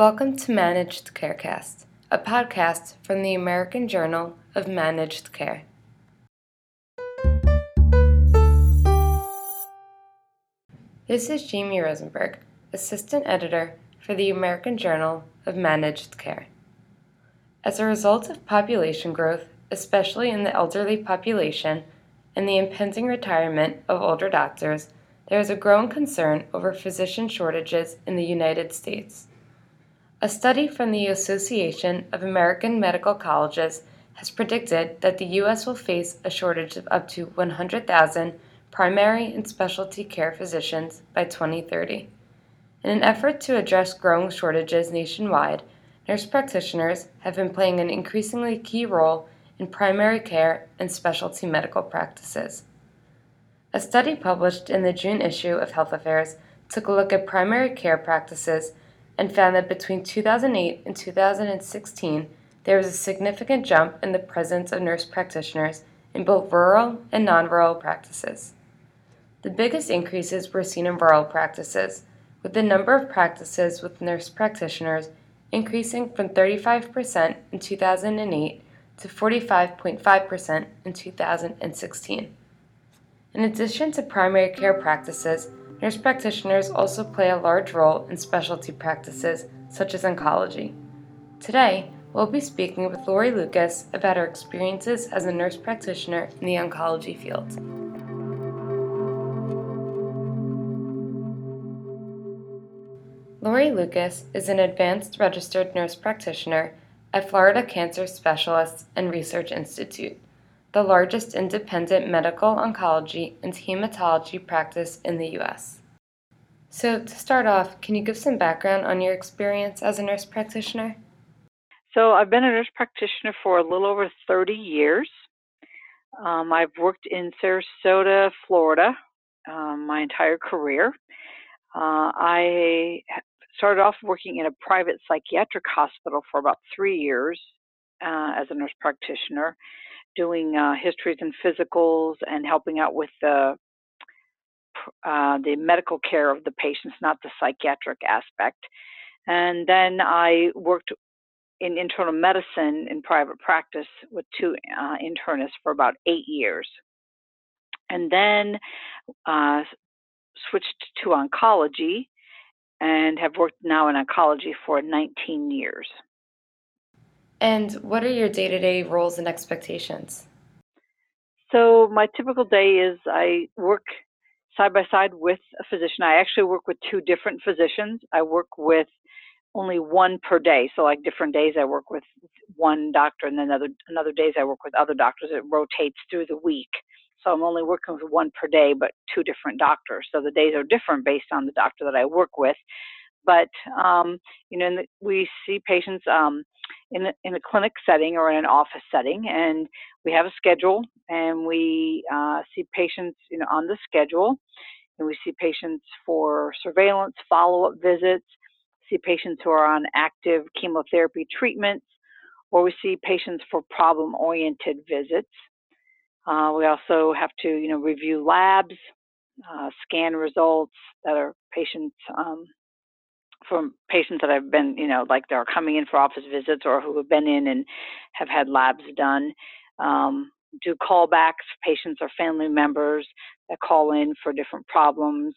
Welcome to Managed Carecast, a podcast from the American Journal of Managed Care. This is Jamie Rosenberg, Assistant Editor for the American Journal of Managed Care. As a result of population growth, especially in the elderly population, and the impending retirement of older doctors, there is a growing concern over physician shortages in the United States. A study from the Association of American Medical Colleges has predicted that the U.S. will face a shortage of up to 100,000 primary and specialty care physicians by 2030. In an effort to address growing shortages nationwide, nurse practitioners have been playing an increasingly key role in primary care and specialty medical practices. A study published in the June issue of Health Affairs took a look at primary care practices and found that between 2008 and 2016, there was a significant jump in the presence of nurse practitioners in both rural and non rural practices. The biggest increases were seen in rural practices, with the number of practices with nurse practitioners increasing from 35% in 2008 to 45.5% in 2016. In addition to primary care practices, Nurse practitioners also play a large role in specialty practices such as oncology. Today, we'll be speaking with Lori Lucas about her experiences as a nurse practitioner in the oncology field. Lori Lucas is an advanced registered nurse practitioner at Florida Cancer Specialists and Research Institute, the largest independent medical oncology and hematology practice in the U.S. So, to start off, can you give some background on your experience as a nurse practitioner? So, I've been a nurse practitioner for a little over 30 years. Um, I've worked in Sarasota, Florida, um, my entire career. Uh, I started off working in a private psychiatric hospital for about three years uh, as a nurse practitioner doing uh, histories and physicals and helping out with the uh, the medical care of the patients, not the psychiatric aspect. And then I worked in internal medicine in private practice with two uh, internists for about eight years. And then uh, switched to oncology and have worked now in oncology for 19 years. And what are your day to day roles and expectations? So, my typical day is I work side by side with a physician. I actually work with two different physicians. I work with only one per day. So, like different days, I work with one doctor, and then other another days I work with other doctors. It rotates through the week. So I'm only working with one per day, but two different doctors. So the days are different based on the doctor that I work with. But um, you know, the, we see patients um, in a, in a clinic setting or in an office setting, and we have a schedule, and we uh, see patients, you know, on the schedule, and we see patients for surveillance, follow-up visits, see patients who are on active chemotherapy treatments, or we see patients for problem-oriented visits. Uh, we also have to, you know, review labs, uh, scan results that are patients um, from patients that I've been, you know, like they're coming in for office visits or who have been in and have had labs done. Um, do callbacks, patients or family members that call in for different problems.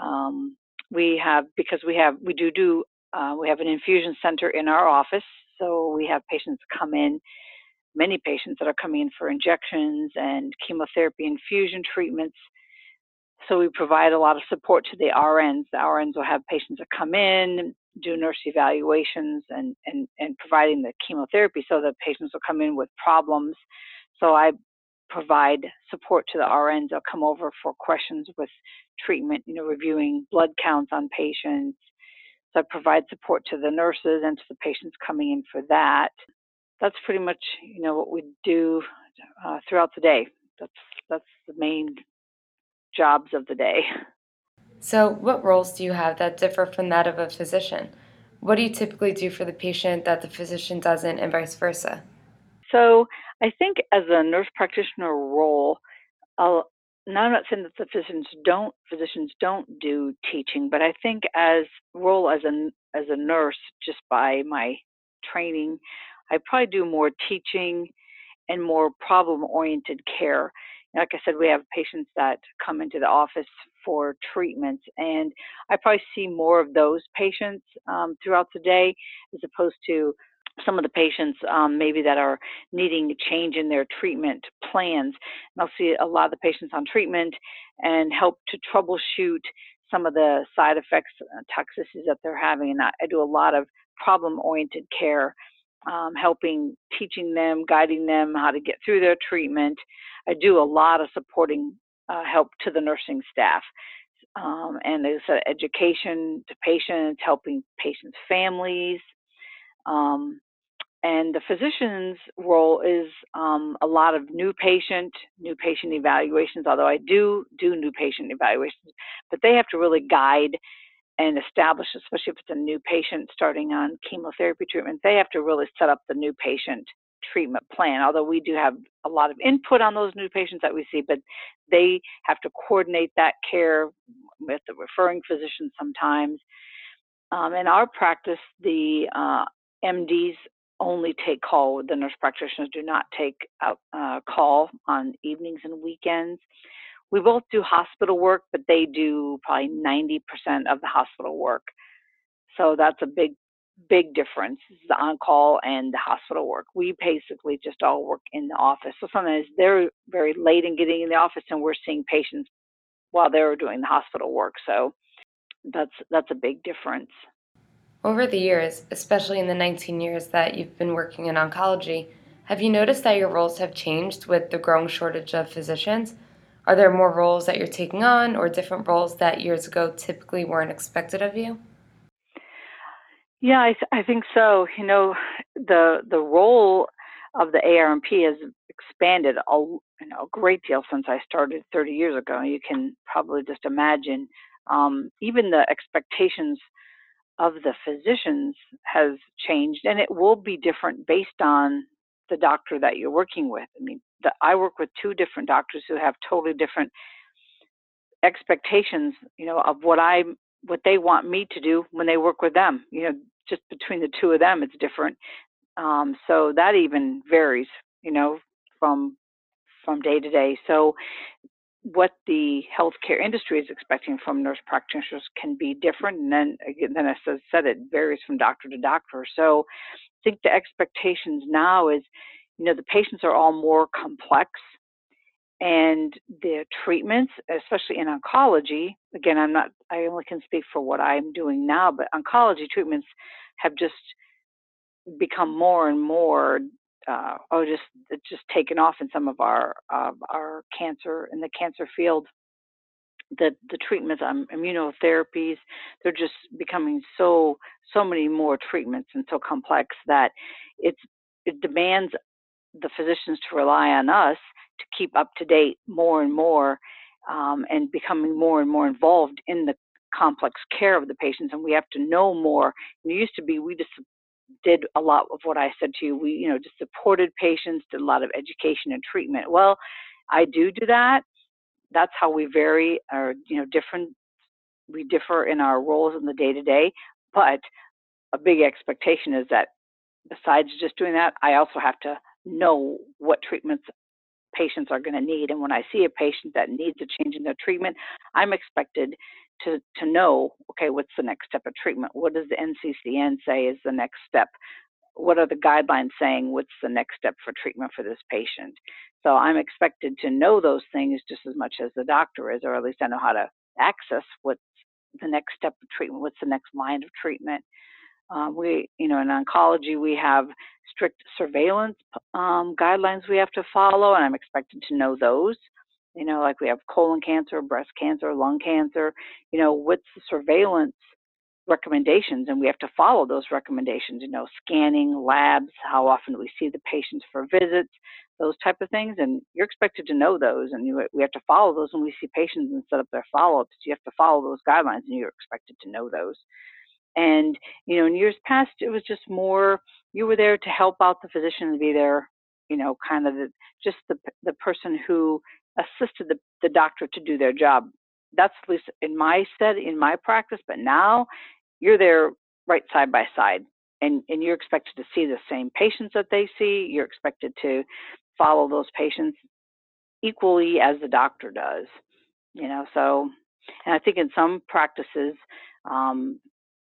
Um, we have because we have we do do uh, we have an infusion center in our office, so we have patients come in. Many patients that are coming in for injections and chemotherapy infusion treatments so we provide a lot of support to the RNs. The RNs will have patients that come in, do nurse evaluations, and, and, and providing the chemotherapy so the patients will come in with problems. So I provide support to the RNs. They'll come over for questions with treatment, you know, reviewing blood counts on patients. So I provide support to the nurses and to the patients coming in for that. That's pretty much, you know, what we do uh, throughout the day. That's that's the main jobs of the day. So, what roles do you have that differ from that of a physician? What do you typically do for the patient that the physician doesn't, and vice versa? So, I think as a nurse practitioner role, uh, now I'm not saying that the physicians don't physicians don't do teaching, but I think as role as a as a nurse, just by my training, I probably do more teaching and more problem oriented care. Like I said, we have patients that come into the office for treatments, and I probably see more of those patients um, throughout the day as opposed to some of the patients um, maybe that are needing a change in their treatment plans. And I'll see a lot of the patients on treatment and help to troubleshoot some of the side effects, uh, toxicities that they're having. And I, I do a lot of problem oriented care, um, helping, teaching them, guiding them how to get through their treatment. I do a lot of supporting uh, help to the nursing staff. Um, and there's uh, education to patients, helping patients' families, um, and the physician's role is um, a lot of new patient, new patient evaluations, although I do do new patient evaluations, but they have to really guide and establish, especially if it's a new patient starting on chemotherapy treatment, they have to really set up the new patient treatment plan. Although we do have a lot of input on those new patients that we see, but they have to coordinate that care with the referring physician sometimes. Um, in our practice, the uh, MDs only take call. The nurse practitioners do not take out, uh, call on evenings and weekends. We both do hospital work, but they do probably 90% of the hospital work. So that's a big, big difference, the on call and the hospital work. We basically just all work in the office. So sometimes they're very late in getting in the office and we're seeing patients while they're doing the hospital work. So that's that's a big difference. Over the years, especially in the 19 years that you've been working in oncology, have you noticed that your roles have changed with the growing shortage of physicians? Are there more roles that you're taking on or different roles that years ago typically weren't expected of you? Yeah, I, th- I think so. You know, the the role of the ARNP has expanded a, you know, a great deal since I started 30 years ago. You can probably just imagine um, even the expectations of the physicians has changed and it will be different based on the doctor that you're working with. I mean, the, I work with two different doctors who have totally different expectations, you know, of what I what they want me to do when they work with them. You know, just between the two of them, it's different. Um, so that even varies, you know, from from day to day. So what the healthcare industry is expecting from nurse practitioners can be different. And then again, then as I said, it varies from doctor to doctor. So think the expectations now is, you know, the patients are all more complex and the treatments, especially in oncology, again, I'm not, I only can speak for what I'm doing now, but oncology treatments have just become more and more uh, oh, just just taken off in some of our uh, our cancer in the cancer field. The the treatments on um, immunotherapies, they're just becoming so so many more treatments and so complex that it's it demands the physicians to rely on us to keep up to date more and more um, and becoming more and more involved in the complex care of the patients and we have to know more. It used to be we just did a lot of what I said to you. We, you know, just supported patients, did a lot of education and treatment. Well, I do do that. That's how we vary, or you know, different. We differ in our roles in the day to day, but a big expectation is that besides just doing that, I also have to know what treatments patients are going to need. And when I see a patient that needs a change in their treatment, I'm expected to, to know, okay, what's the next step of treatment? What does the NCCN say is the next step? What are the guidelines saying? What's the next step for treatment for this patient? So I'm expected to know those things just as much as the doctor is, or at least I know how to access what's the next step of treatment, what's the next line of treatment. Uh, we, you know, in oncology, we have strict surveillance um, guidelines we have to follow, and I'm expected to know those. You know, like we have colon cancer, breast cancer, lung cancer. You know, what's the surveillance recommendations, and we have to follow those recommendations. You know, scanning, labs, how often we see the patients for visits, those type of things, and you're expected to know those, and you, we have to follow those when we see patients and set up their follow-ups. You have to follow those guidelines, and you're expected to know those. And, you know, in years past, it was just more, you were there to help out the physician and be there, you know, kind of the, just the, the person who assisted the, the doctor to do their job. That's at least in my set in my practice, but now you're there right side by side and, and you're expected to see the same patients that they see. You're expected to follow those patients equally as the doctor does. You know, so and I think in some practices, um,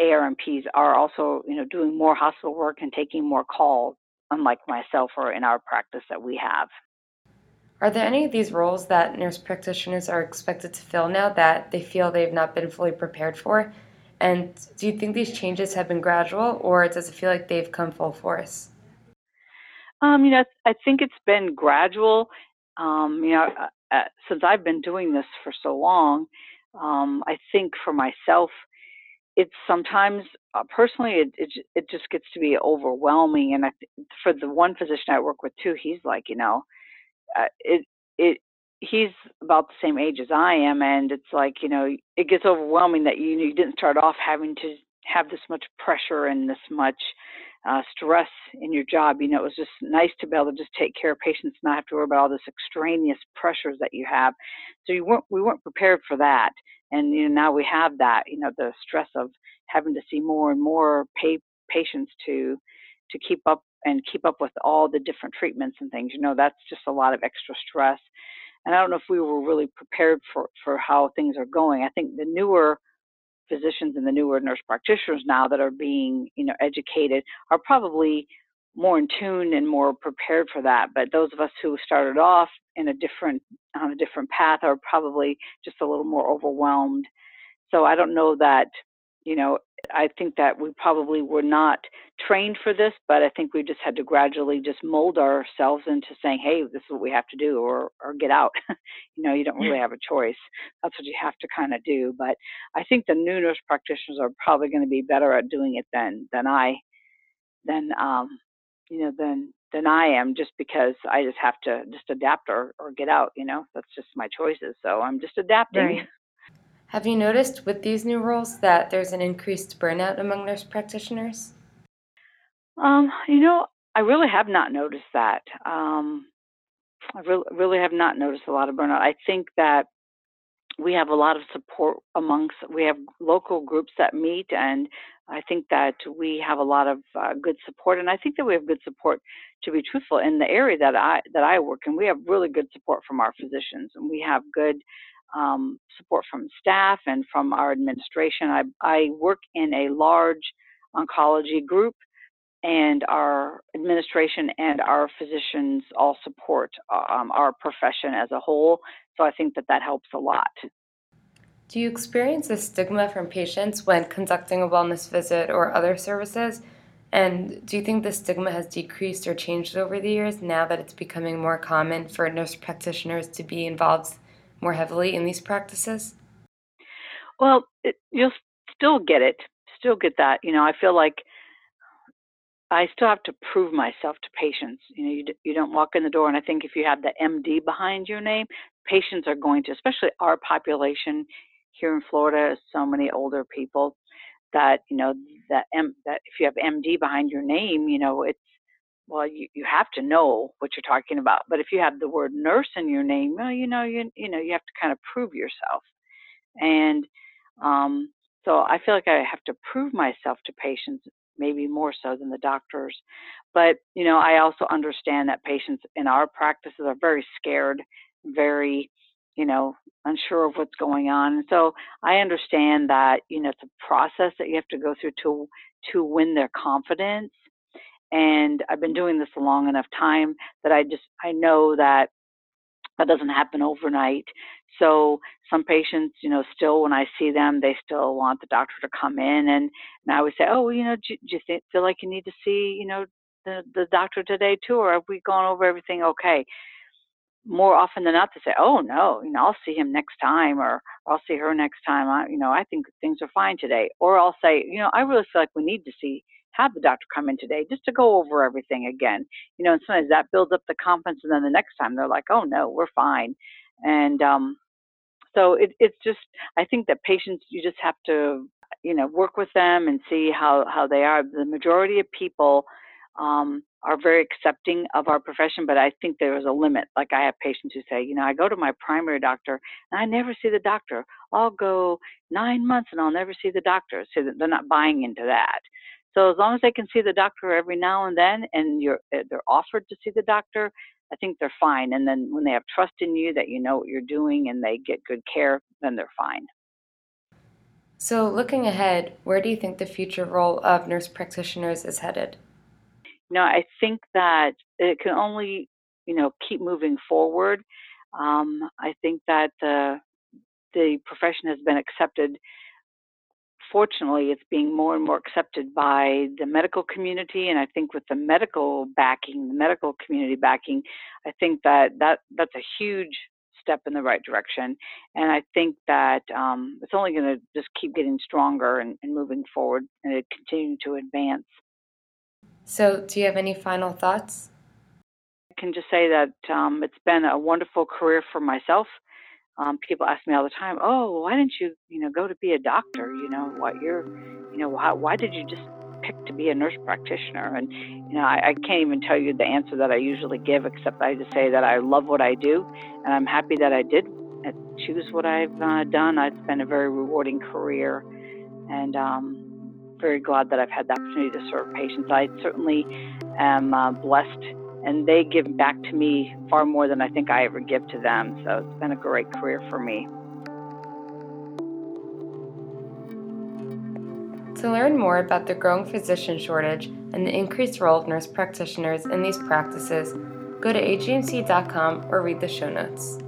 ARNPs are also, you know, doing more hospital work and taking more calls, unlike myself or in our practice that we have. Are there any of these roles that nurse practitioners are expected to fill now that they feel they've not been fully prepared for? And do you think these changes have been gradual, or does it feel like they've come full force? Um, you know, I think it's been gradual. Um, you know, uh, uh, since I've been doing this for so long, um, I think for myself, it's sometimes uh, personally it, it it just gets to be overwhelming. And I, for the one physician I work with too, he's like, you know, uh, it it he's about the same age as I am, and it's like you know it gets overwhelming that you you didn't start off having to have this much pressure and this much uh, stress in your job. You know, it was just nice to be able to just take care of patients, not have to worry about all this extraneous pressures that you have. So you weren't we weren't prepared for that, and you know now we have that. You know, the stress of having to see more and more pay, patients to to keep up and keep up with all the different treatments and things. You know, that's just a lot of extra stress. And I don't know if we were really prepared for for how things are going. I think the newer physicians and the newer nurse practitioners now that are being you know educated are probably more in tune and more prepared for that but those of us who started off in a different on a different path are probably just a little more overwhelmed so i don't know that you know I think that we probably were not trained for this, but I think we just had to gradually just mold ourselves into saying, "Hey, this is what we have to do," or or get out. you know, you don't really have a choice. That's what you have to kind of do. But I think the new nurse practitioners are probably going to be better at doing it than than I, than um, you know, than than I am, just because I just have to just adapt or or get out. You know, that's just my choices. So I'm just adapting. Right. Have you noticed with these new roles that there's an increased burnout among nurse practitioners? Um, you know, I really have not noticed that. Um, I really, really have not noticed a lot of burnout. I think that we have a lot of support amongst we have local groups that meet and i think that we have a lot of uh, good support and i think that we have good support to be truthful in the area that i that i work in we have really good support from our physicians and we have good um, support from staff and from our administration. I, I work in a large oncology group, and our administration and our physicians all support um, our profession as a whole. So I think that that helps a lot. Do you experience a stigma from patients when conducting a wellness visit or other services? And do you think the stigma has decreased or changed over the years now that it's becoming more common for nurse practitioners to be involved more heavily in these practices? Well, it, you'll still get it, still get that. You know, I feel like I still have to prove myself to patients. You know, you, you don't walk in the door, and I think if you have the MD behind your name, patients are going to, especially our population here in Florida, so many older people that you know that M, that if you have MD behind your name, you know it's well, you, you have to know what you're talking about. But if you have the word nurse in your name, well, you know, you you know, you have to kind of prove yourself. And um, so I feel like I have to prove myself to patients, maybe more so than the doctors. But you know, I also understand that patients in our practices are very scared, very, you know, unsure of what's going on. And so I understand that you know it's a process that you have to go through to to win their confidence and I've been doing this a long enough time that I just I know that that doesn't happen overnight. So some patients, you know, still when I see them, they still want the doctor to come in, and, and I always say, oh, you know, do, do you think, feel like you need to see, you know, the the doctor today too, or have we gone over everything okay? More often than not, they say, oh no, you know, I'll see him next time, or I'll see her next time. I, you know, I think things are fine today, or I'll say, you know, I really feel like we need to see have the doctor come in today just to go over everything again. You know, and sometimes that builds up the confidence, and then the next time they're like, oh no, we're fine. And um, so it, it's just, I think that patients, you just have to, you know, work with them and see how how they are. The majority of people um, are very accepting of our profession, but I think there is a limit. Like I have patients who say, you know, I go to my primary doctor and I never see the doctor. I'll go nine months and I'll never see the doctor. So they're not buying into that. So as long as they can see the doctor every now and then, and you're eh, they're offered to see the doctor, I think they're fine. And then when they have trust in you that you know what you're doing and they get good care, then they're fine. So, looking ahead, where do you think the future role of nurse practitioners is headed? You know, I think that it can only, you know, keep moving forward. Um, I think that the the profession has been accepted fortunately, it's being more and more accepted by the medical community, and I think with the medical backing, the medical community backing, I think that that that's a huge step in the right direction. And I think that um, it's only going to just keep getting stronger and, and moving forward and continue to advance. So, do you have any final thoughts? I can just say that um, it's been a wonderful career for myself um, people ask me all the time, "Oh, why didn't you, you know, go to be a doctor? You know, what you're, you know, why, why did you just pick to be a nurse practitioner?" And you know, I, I can't even tell you the answer that I usually give, except I just say that I love what I do, and I'm happy that I did choose what I've uh, done. It's been a very rewarding career, and um, very glad that I've had the opportunity to serve patients. I certainly am uh, blessed and they give back to me far more than I think I ever give to them. So it's been a great career for me. To learn more about the growing physician shortage and the increased role of nurse practitioners in these practices, go to ajmc.com or read the show notes.